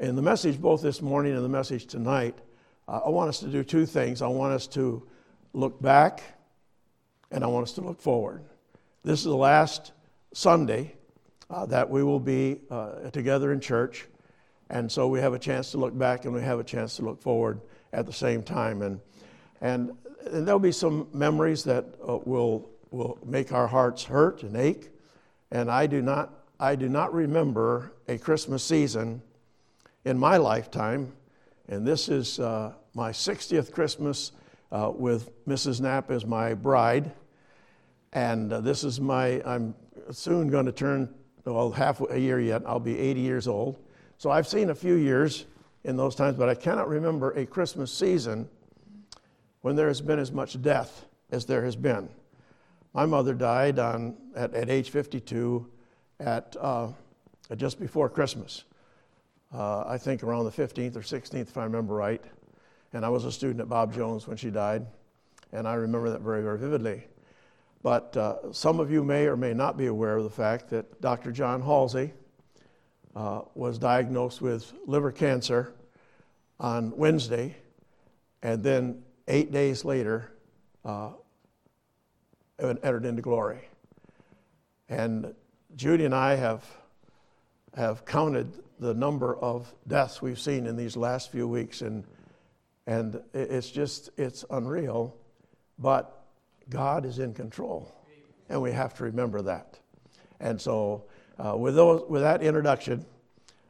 In the message, both this morning and the message tonight, uh, I want us to do two things. I want us to look back and I want us to look forward. This is the last Sunday uh, that we will be uh, together in church. And so we have a chance to look back and we have a chance to look forward at the same time. And, and, and there'll be some memories that uh, will, will make our hearts hurt and ache. And I do not, I do not remember a Christmas season in my lifetime. And this is uh, my 60th Christmas uh, with Mrs. Knapp as my bride. And uh, this is my, I'm soon going to turn, well, half a year yet, I'll be 80 years old. So I've seen a few years in those times, but I cannot remember a Christmas season when there has been as much death as there has been. My mother died on, at, at age 52 at, uh, just before Christmas. Uh, I think around the 15th or 16th, if I remember right. And I was a student at Bob Jones when she died, and I remember that very, very vividly. But uh, some of you may or may not be aware of the fact that Dr. John Halsey uh, was diagnosed with liver cancer on Wednesday, and then eight days later, uh, entered into glory. And Judy and I have, have counted the number of deaths we've seen in these last few weeks, and, and it's just, it's unreal. But God is in control, and we have to remember that. And so, uh, with, those, with that introduction,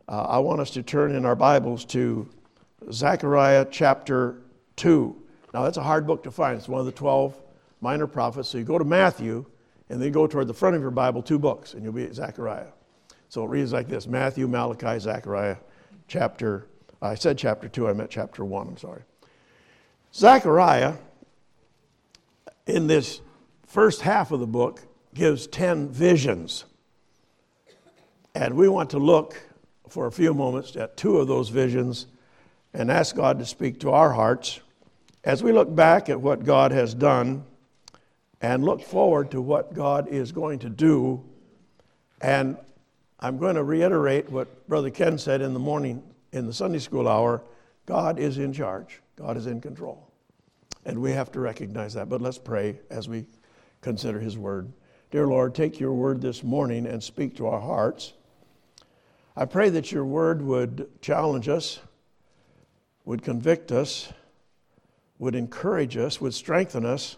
uh, I want us to turn in our Bibles to Zechariah chapter 2. Now, that's a hard book to find. It's one of the 12 minor prophets. So you go to Matthew, and then go toward the front of your Bible, two books, and you'll be at Zechariah. So it reads like this Matthew, Malachi, Zechariah, chapter, I said chapter 2, I meant chapter 1, I'm sorry. Zechariah in this first half of the book gives 10 visions. And we want to look for a few moments at two of those visions and ask God to speak to our hearts as we look back at what God has done and look forward to what God is going to do. And I'm going to reiterate what Brother Ken said in the morning in the Sunday school hour God is in charge, God is in control. And we have to recognize that. But let's pray as we consider His Word. Dear Lord, take your word this morning and speak to our hearts. I pray that your word would challenge us, would convict us, would encourage us, would strengthen us,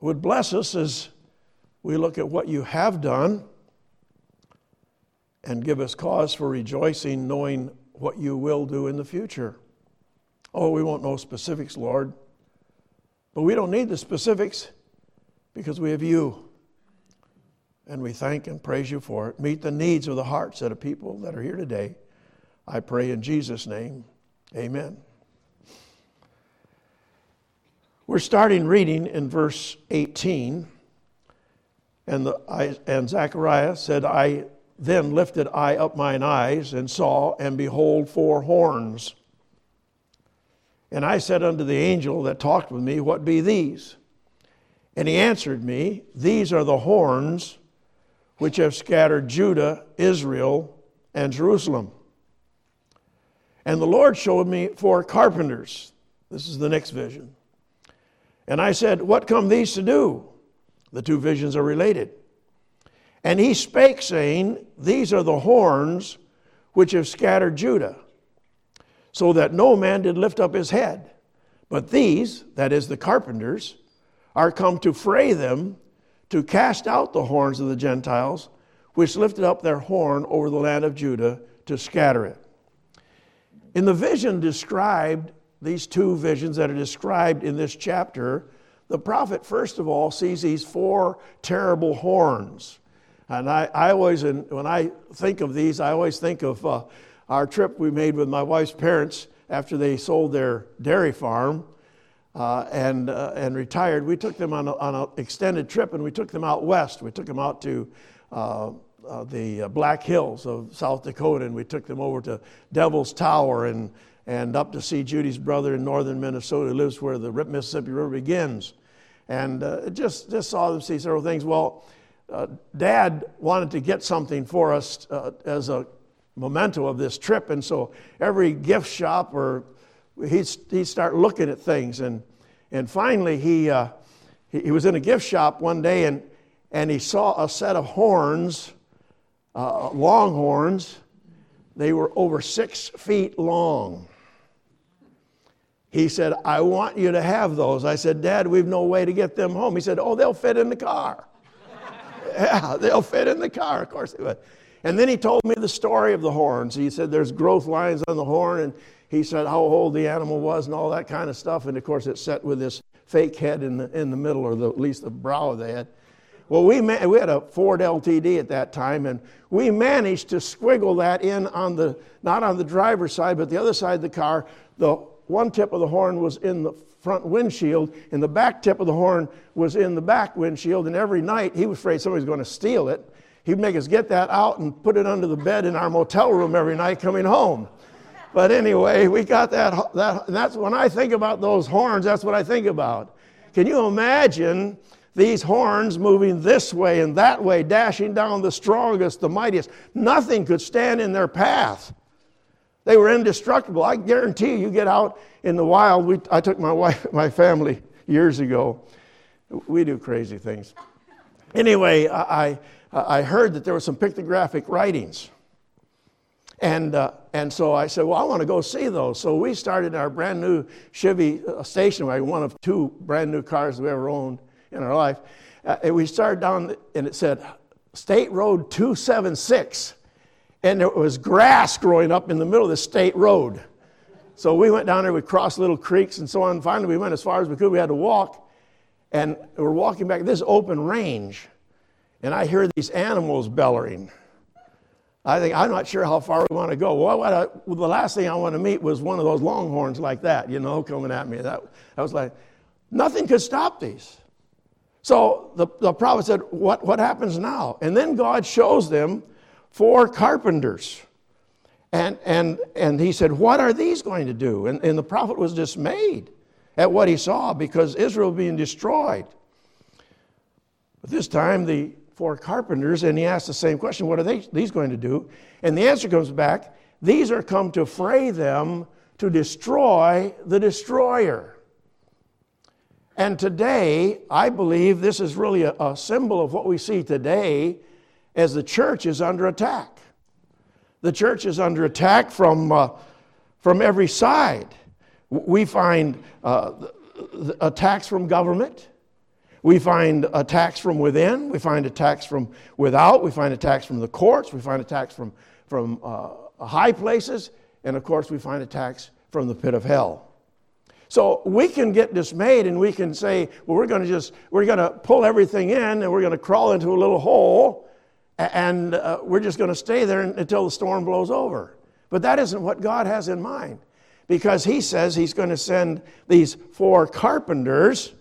would bless us as we look at what you have done and give us cause for rejoicing, knowing what you will do in the future. Oh, we won't know specifics, Lord. But we don't need the specifics because we have you. And we thank and praise you for it. Meet the needs of the hearts of the people that are here today. I pray in Jesus' name. Amen. We're starting reading in verse 18. And, the, I, and Zechariah said, I then lifted I up mine eyes and saw, and behold, four horns and I said unto the angel that talked with me, What be these? And he answered me, These are the horns which have scattered Judah, Israel, and Jerusalem. And the Lord showed me four carpenters. This is the next vision. And I said, What come these to do? The two visions are related. And he spake, saying, These are the horns which have scattered Judah so that no man did lift up his head. But these, that is the carpenters, are come to fray them, to cast out the horns of the Gentiles, which lifted up their horn over the land of Judah to scatter it. In the vision described, these two visions that are described in this chapter, the prophet, first of all, sees these four terrible horns. And I, I always, when I think of these, I always think of uh, our trip we made with my wife's parents after they sold their dairy farm uh, and, uh, and retired. We took them on, on an extended trip and we took them out west. We took them out to uh, uh the uh, Black Hills of South Dakota and we took them over to Devil's Tower and, and up to see Judy's brother in northern Minnesota who lives where the Mississippi River begins. And uh, just, just saw them see several things. Well, Dad wanted to get something for us as a memento of this trip. And so every gift shop or he'd, he'd start looking at things. And, and finally, he, uh, he, he, was in a gift shop one day and, and he saw a set of horns, uh, long horns. They were over six feet long. He said, I want you to have those. I said, Dad, we've no way to get them home. He said, Oh, they'll fit in the car. yeah, they'll fit in the car. Of course they would. And then he told me the story of the horns. He said there's growth lines on the horn, and he said how old the animal was and all that kind of stuff. And of course, it's set with this fake head in the, in the middle, or the, at least the brow of the head. Well, we, we had a Ford LTD at that time, and we managed to squiggle that in on the, not on the driver's side, but the other side of the car. The one tip of the horn was in the front windshield, and the back tip of the horn was in the back windshield. And every night, he was afraid somebody was going to steal it. He'd make us get that out and put it under the bed in our motel room every night coming home. But anyway, we got that. that that's when I think about those horns, that's what I think about. Can you imagine these horns moving this way and that way, dashing down the strongest, the mightiest? Nothing could stand in their path. They were indestructible. I guarantee you, you get out in the wild. We, I took my wife, my family years ago. We do crazy things. Anyway, I, I heard that there were some pictographic writings. And, uh, and so I said, Well, I want to go see those. So we started our brand new Chevy uh, station wagon, one of two brand new cars we ever owned in our life. Uh, and we started down, and it said State Road 276. And there was grass growing up in the middle of the state road. So we went down there, we crossed little creeks and so on. Finally, we went as far as we could. We had to walk. And we're walking back this open range and I hear these animals bellowing. I think, I'm not sure how far we want to go. Well, I, well, the last thing I want to meet was one of those longhorns like that, you know, coming at me. That, I was like, nothing could stop these. So the, the prophet said, what, what happens now? And then God shows them four carpenters. And, and, and he said, What are these going to do? And, and the prophet was dismayed at what he saw because Israel was being destroyed. But this time the four carpenters, and he asked the same question what are they, these going to do? And the answer comes back these are come to fray them to destroy the destroyer. And today, I believe this is really a, a symbol of what we see today as the church is under attack. The church is under attack from, uh, from every side. We find uh, attacks from government. We find attacks from within, we find attacks from without, we find attacks from the courts, we find attacks from, from uh, high places, and of course, we find attacks from the pit of hell. So we can get dismayed and we can say, well, we're going to just, we're going to pull everything in and we're going to crawl into a little hole and uh, we're just going to stay there until the storm blows over. But that isn't what God has in mind because He says He's going to send these four carpenters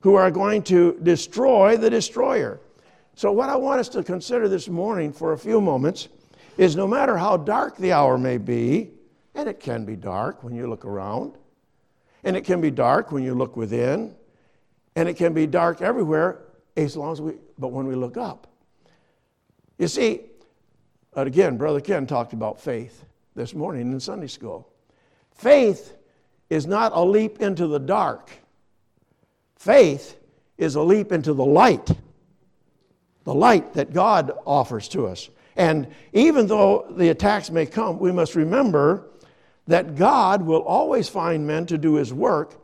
who are going to destroy the destroyer. So, what I want us to consider this morning for a few moments is no matter how dark the hour may be, and it can be dark when you look around, and it can be dark when you look within, and it can be dark everywhere as long as we, but when we look up. You see, uh, again, Brother Ken talked about faith this morning in Sunday school. Faith is not a leap into the dark. Faith is a leap into the light, the light that God offers to us. And even though the attacks may come, we must remember that God will always find men to do his work.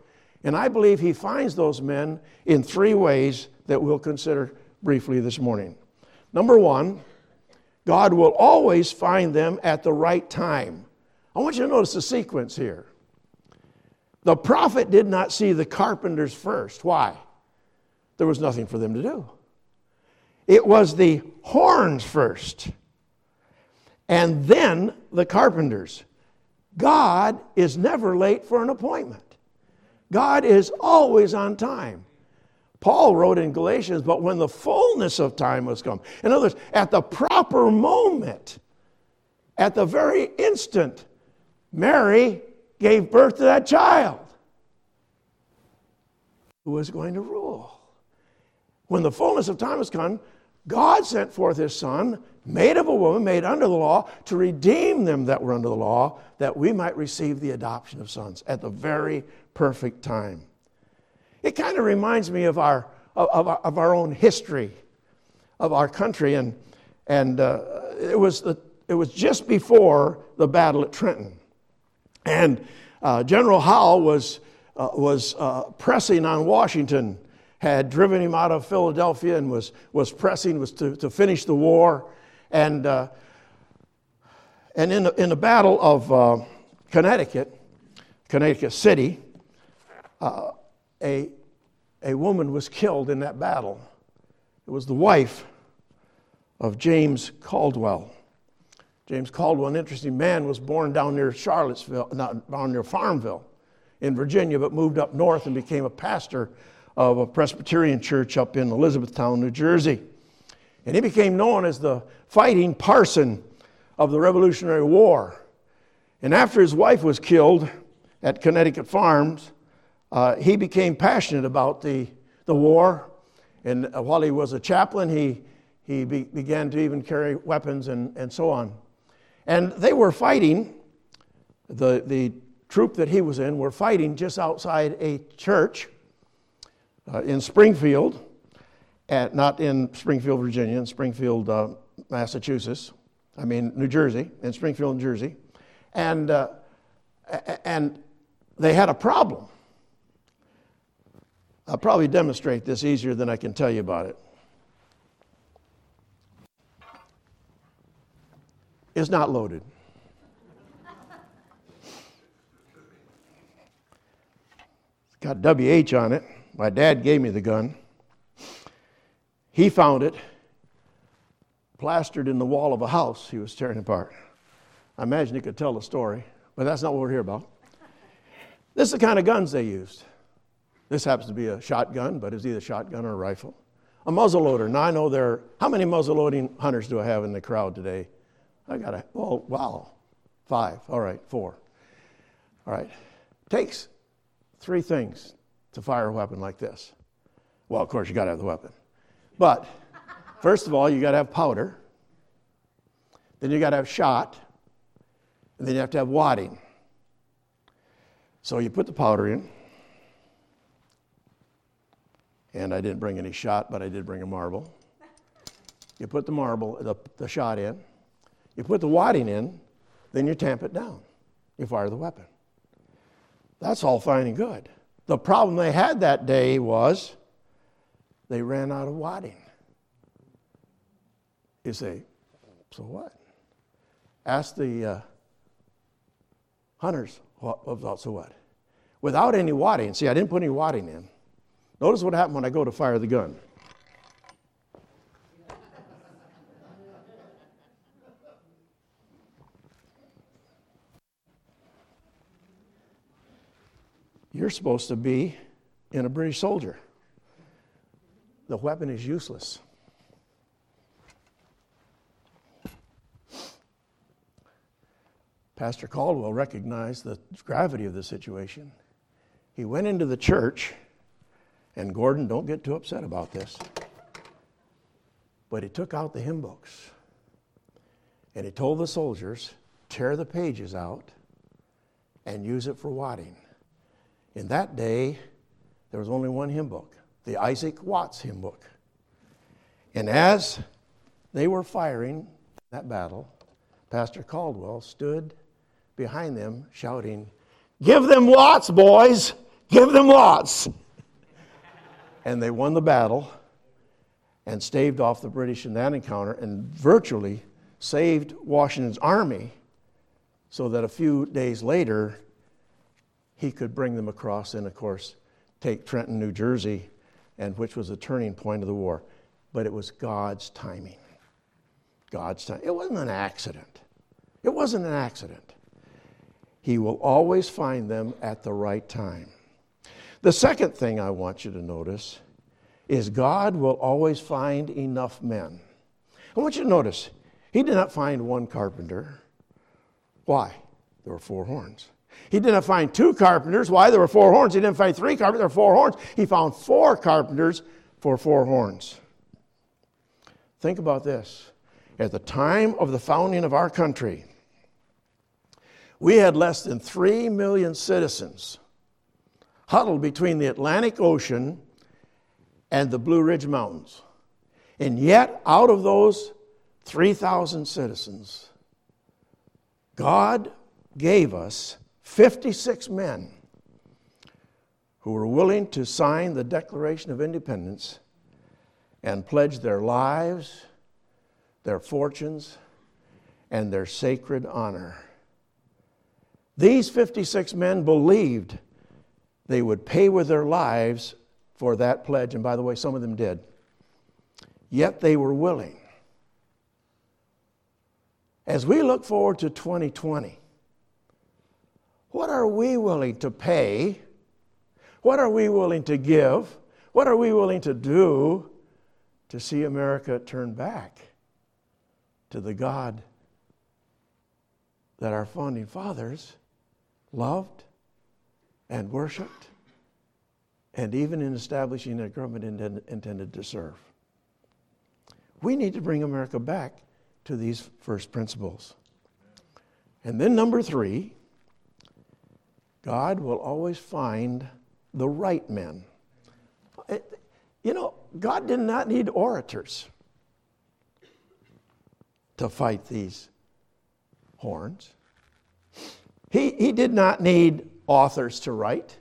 And I believe he finds those men in three ways that we'll consider briefly this morning. Number one, God will always find them at the right time. I want you to notice the sequence here. The prophet did not see the carpenters first. Why? There was nothing for them to do. It was the horns first, and then the carpenters. God is never late for an appointment, God is always on time. Paul wrote in Galatians, but when the fullness of time was come, in other words, at the proper moment, at the very instant, Mary gave birth to that child who was going to rule. When the fullness of time was come, God sent forth his Son, made of a woman, made under the law, to redeem them that were under the law, that we might receive the adoption of sons at the very perfect time. It kind of reminds me of our, of, our, of our own history of our country. And, and uh, it, was the, it was just before the battle at Trenton. And uh, General Howe was, uh, was uh, pressing on Washington, had driven him out of Philadelphia and was, was pressing, was to, to finish the war. And, uh, and in, the, in the Battle of uh, Connecticut, Connecticut City, a, a woman was killed in that battle. It was the wife of James Caldwell. James Caldwell, an interesting man, was born down near Charlottesville, not down near Farmville in Virginia, but moved up north and became a pastor of a Presbyterian church up in Elizabethtown, New Jersey. And he became known as the fighting parson of the Revolutionary War. And after his wife was killed at Connecticut Farms, uh, he became passionate about the, the war. And while he was a chaplain, he, he be, began to even carry weapons and, and so on. And they were fighting, the, the troop that he was in were fighting just outside a church uh, in Springfield, at, not in Springfield, Virginia, in Springfield, uh, Massachusetts. I mean, New Jersey, in Springfield, New Jersey. And, uh, and they had a problem. I'll probably demonstrate this easier than I can tell you about it. It's not loaded. It's got WH on it. My dad gave me the gun. He found it plastered in the wall of a house he was tearing apart. I imagine he could tell the story, but that's not what we're here about. This is the kind of guns they used. This happens to be a shotgun, but it's either a shotgun or a rifle. A muzzle loader. Now I know there. Are, how many muzzle loading hunters do I have in the crowd today? I got a. Oh wow, five. All right, four. All right. Takes three things to fire a weapon like this. Well, of course you got to have the weapon, but first of all you got to have powder. Then you got to have shot, and then you have to have wadding. So you put the powder in and I didn't bring any shot, but I did bring a marble. You put the marble, the, the shot in, you put the wadding in, then you tamp it down. You fire the weapon. That's all fine and good. The problem they had that day was they ran out of wadding. You say, so what? Ask the uh, hunters, what, so what? Without any wadding, see, I didn't put any wadding in. Notice what happened when I go to fire the gun. You're supposed to be in a British soldier. The weapon is useless. Pastor Caldwell recognized the gravity of the situation. He went into the church and Gordon, don't get too upset about this. But he took out the hymn books and he told the soldiers, tear the pages out and use it for wadding. In that day, there was only one hymn book, the Isaac Watts hymn book. And as they were firing that battle, Pastor Caldwell stood behind them shouting, Give them Watts, boys! Give them Watts! And they won the battle and staved off the British in that encounter and virtually saved Washington's army so that a few days later he could bring them across and, of course, take Trenton, New Jersey, and which was a turning point of the war. But it was God's timing. God's time. It wasn't an accident. It wasn't an accident. He will always find them at the right time. The second thing I want you to notice is God will always find enough men. I want you to notice, He did not find one carpenter. Why? There were four horns. He didn't find two carpenters. Why? There were four horns. He didn't find three carpenters. There were four horns. He found four carpenters for four horns. Think about this. At the time of the founding of our country, we had less than 3 million citizens huddled between the Atlantic Ocean and the Blue Ridge Mountains. And yet, out of those 3,000 citizens, God gave us 56 men who were willing to sign the Declaration of Independence and pledge their lives, their fortunes, and their sacred honor. These 56 men believed they would pay with their lives for that pledge, and by the way, some of them did. Yet they were willing. As we look forward to 2020, what are we willing to pay? What are we willing to give? What are we willing to do to see America turn back to the God that our founding fathers loved and worshiped, and even in establishing a government intended to serve? We need to bring America back to these first principles. And then, number three, God will always find the right men. You know, God did not need orators to fight these horns. He, he did not need authors to write.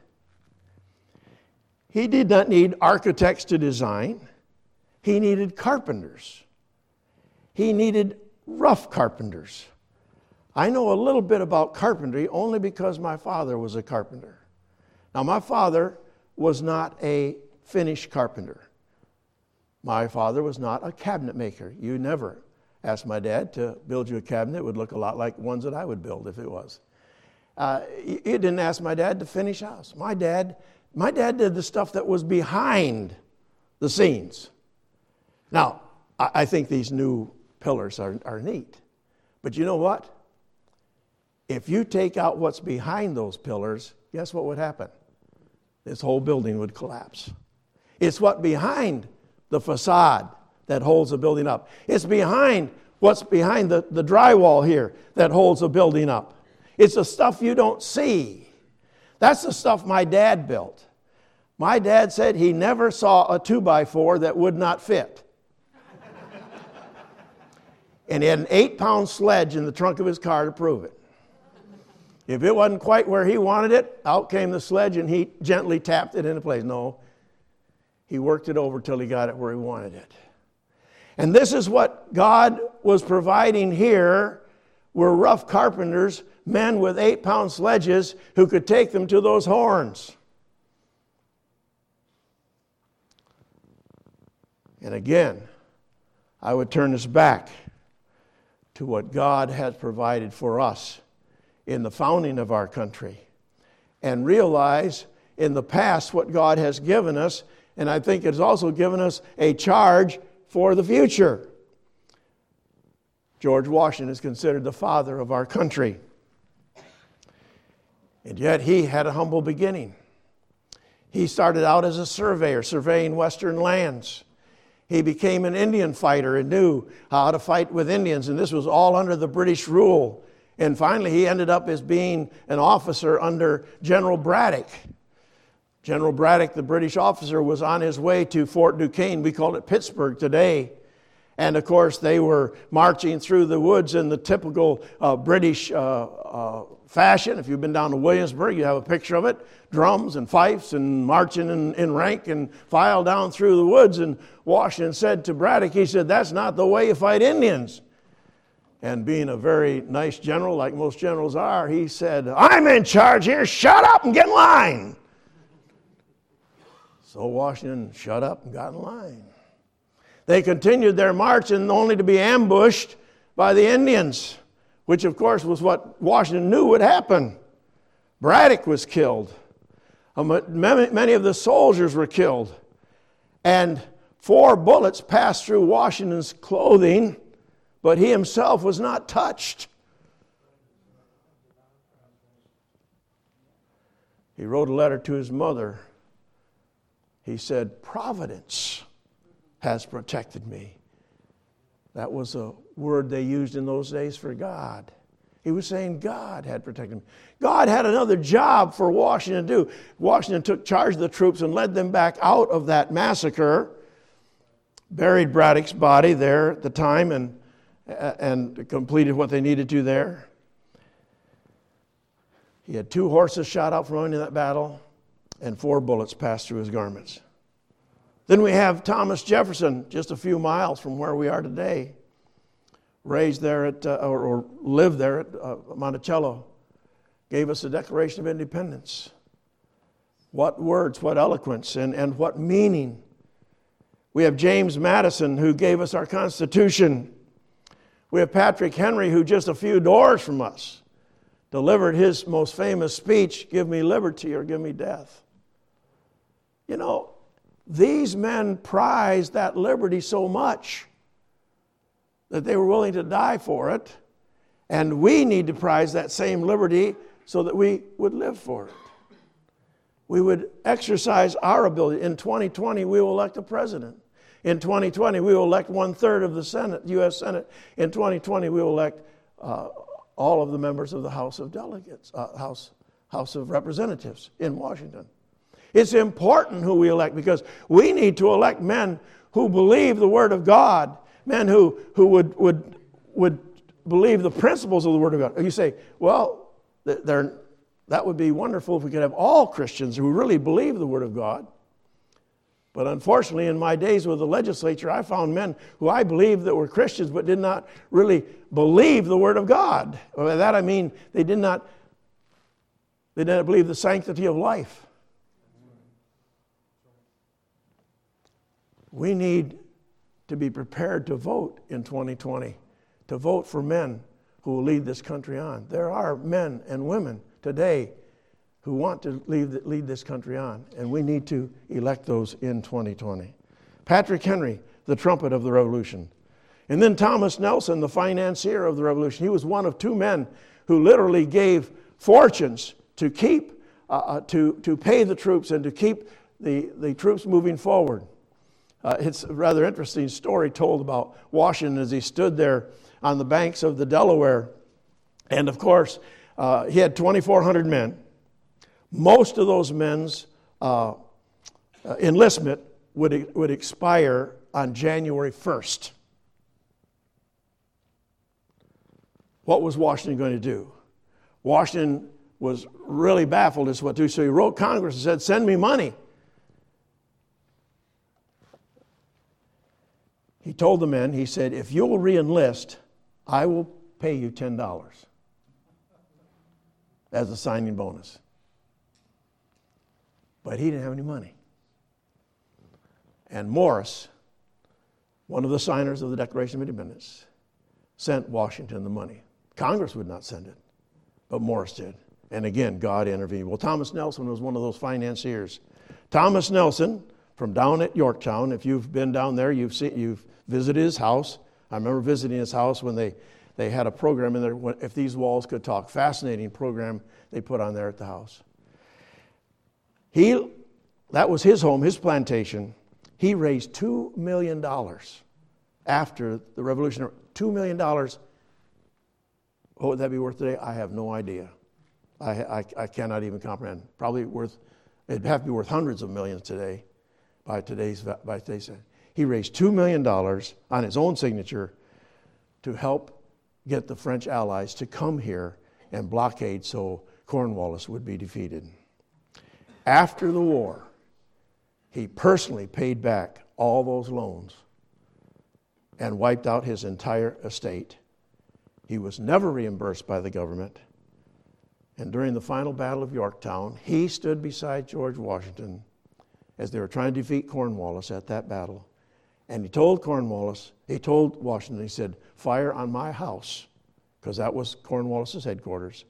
He did not need architects to design. He needed carpenters. He needed rough carpenters. I know a little bit about carpentry only because my father was a carpenter. Now, my father was not a finished carpenter. My father was not a cabinet maker. You never asked my dad to build you a cabinet. It would look a lot like ones that I would build if it was. Uh, didn't ask my dad to finish house. My dad, my dad did the stuff that was behind the scenes. Now, I, think these new pillars are, are neat. But you know what? If you take out what's behind those pillars, guess what would happen? This whole building would collapse. It's what behind the facade that holds a building up. It's behind what's behind the, the drywall here that holds a building up. It's the stuff you don't see. That's the stuff my dad built. My dad said he never saw a two by four that would not fit. and he had an eight pound sledge in the trunk of his car to prove it. If it wasn't quite where he wanted it, out came the sledge and he gently tapped it into place. No, he worked it over till he got it where he wanted it. And this is what God was providing here were rough carpenters, men with eight pound sledges who could take them to those horns. And again, I would turn us back to what God has provided for us in the founding of our country and realize in the past what God has given us and I think it's also given us a charge for the future. George Washington is considered the father of our country. And yet he had a humble beginning. He started out as a surveyor, surveying western lands. He became an Indian fighter and knew how to fight with Indians, and this was all under the British rule. And finally, he ended up as being an officer under General Braddock. General Braddock, the British officer, was on his way to Fort Duquesne. We call it Pittsburgh today. And of course, they were marching through the woods in the typical uh, British uh, uh, fashion. If you've been down to Williamsburg, you have a picture of it drums and fifes and marching in, in rank and file down through the woods. And Washington said to Braddock, he said, That's not the way you fight Indians. And being a very nice general, like most generals are, he said, I'm in charge here, shut up and get in line. So Washington shut up and got in line. They continued their march and only to be ambushed by the Indians, which of course was what Washington knew would happen. Braddock was killed. Many of the soldiers were killed. And four bullets passed through Washington's clothing, but he himself was not touched. He wrote a letter to his mother he said, Providence has protected me. That was a word they used in those days for God. He was saying God had protected him. God had another job for Washington to do. Washington took charge of the troops and led them back out of that massacre, buried Braddock's body there at the time, and, and completed what they needed to there. He had two horses shot out from under that battle, and four bullets passed through his garments. Then we have Thomas Jefferson, just a few miles from where we are today raised there at, uh, or, or, lived there at uh, Monticello, gave us the Declaration of Independence. What words, what eloquence, and, and what meaning. We have James Madison, who gave us our Constitution. We have Patrick Henry, who just a few doors from us delivered his most famous speech Give me liberty or give me death. You know, these men prized that liberty so much that they were willing to die for it. And we need to prize that same liberty so that we would live for it. We would exercise our ability. In 2020, we will elect a president. In 2020, we will elect one third of the Senate, U.S. Senate. In 2020, we will elect uh, all of the members of the House of Delegates, uh, House, House of Representatives in Washington. It's important who we elect because we need to elect men who believe the Word of God men who, who would, would, would believe the principles of the Word of God. You say, well, that would be wonderful if we could have all Christians who really believe the Word of God. But unfortunately, in my days with the legislature, I found men who I believed that were Christians but did not really believe the Word of God. By that I mean they did not, they didn't believe the sanctity of life. We need to be prepared to vote in 2020, to vote for men who will lead this country on. There are men and women today who want to lead, lead this country on, and we need to elect those in 2020. Patrick Henry, the trumpet of the revolution. And then Thomas Nelson, the financier of the revolution. He was one of two men who literally gave fortunes to keep, uh, uh to, to pay the troops and to keep the, the troops moving forward. Uh, it's a rather interesting story told about Washington as he stood there on the banks of the Delaware. And of course, uh, he had 2,400 men. Most of those men's uh, uh enlistment would, would expire on January 1st. What was Washington going to do? Washington was really baffled as to what to do. So he wrote Congress and said, Send me money. He told the men, he said, if you'll re enlist, I will pay you $10 as a signing bonus. But he didn't have any money. And Morris, one of the signers of the Declaration of Independence, sent Washington the money. Congress would not send it, but Morris did. And again, God intervened. Well, Thomas Nelson was one of those financiers. Thomas Nelson, from down at Yorktown, if you've been down there, you've, seen, you've visited his house. I remember visiting his house when they, they had a program in there, If These Walls Could Talk. Fascinating program they put on there at the house. He, that was his home, his plantation. He raised $2 million after the revolution. $2 million. What would that be worth today? I have no idea. I, I, I cannot even comprehend. Probably worth, it'd have to be worth hundreds of millions today by today's, by today's he raised $2 million on his own signature to help get the French allies to come here and blockade so Cornwallis would be defeated. After the war, he personally paid back all those loans and wiped out his entire estate. He was never reimbursed by the government. And during the final Battle of Yorktown, he stood beside George Washington as they were trying to defeat Cornwallis at that battle. And he told Cornwallis, he told Washington, he said, fire on my house, because that was Cornwallis's headquarters,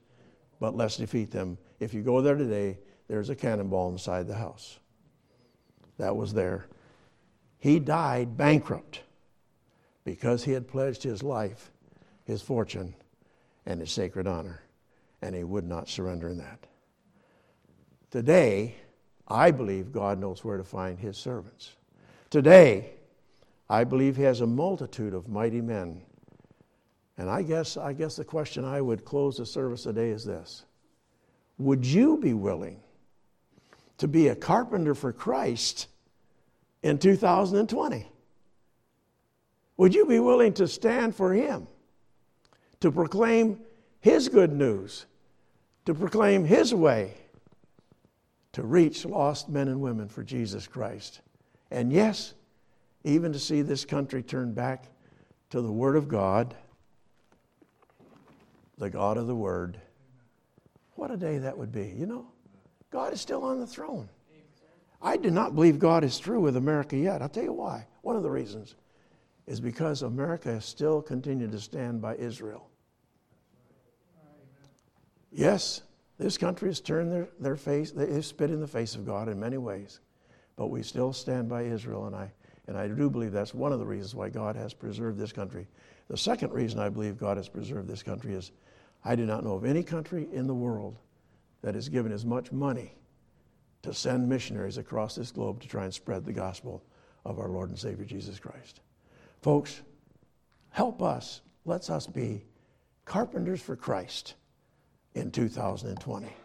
but let's defeat them. If you go there today, there's a cannonball inside the house. That was there. He died bankrupt because he had pledged his life, his fortune, and his sacred honor, and he would not surrender in that. Today, I believe God knows where to find his servants. Today, I believe He has a multitude of mighty men. And I guess, I guess the question I would close the service today is this Would you be willing to be a carpenter for Christ in 2020? Would you be willing to stand for Him, to proclaim His good news, to proclaim His way, to reach lost men and women for Jesus Christ? And yes, even to see this country turn back to the Word of God, the God of the Word. What a day that would be, you know? God is still on the throne. I do not believe God is through with America yet. I'll tell you why. One of the reasons is because America has still continued to stand by Israel. Yes, this country has turned their, their face, they've spit in the face of God in many ways, but we still stand by Israel, and I, and I do believe that's one of the reasons why God has preserved this country. The second reason I believe God has preserved this country is I do not know of any country in the world that has given as much money to send missionaries across this globe to try and spread the gospel of our Lord and Savior Jesus Christ. Folks, help us. Let's us be carpenters for Christ in 2020.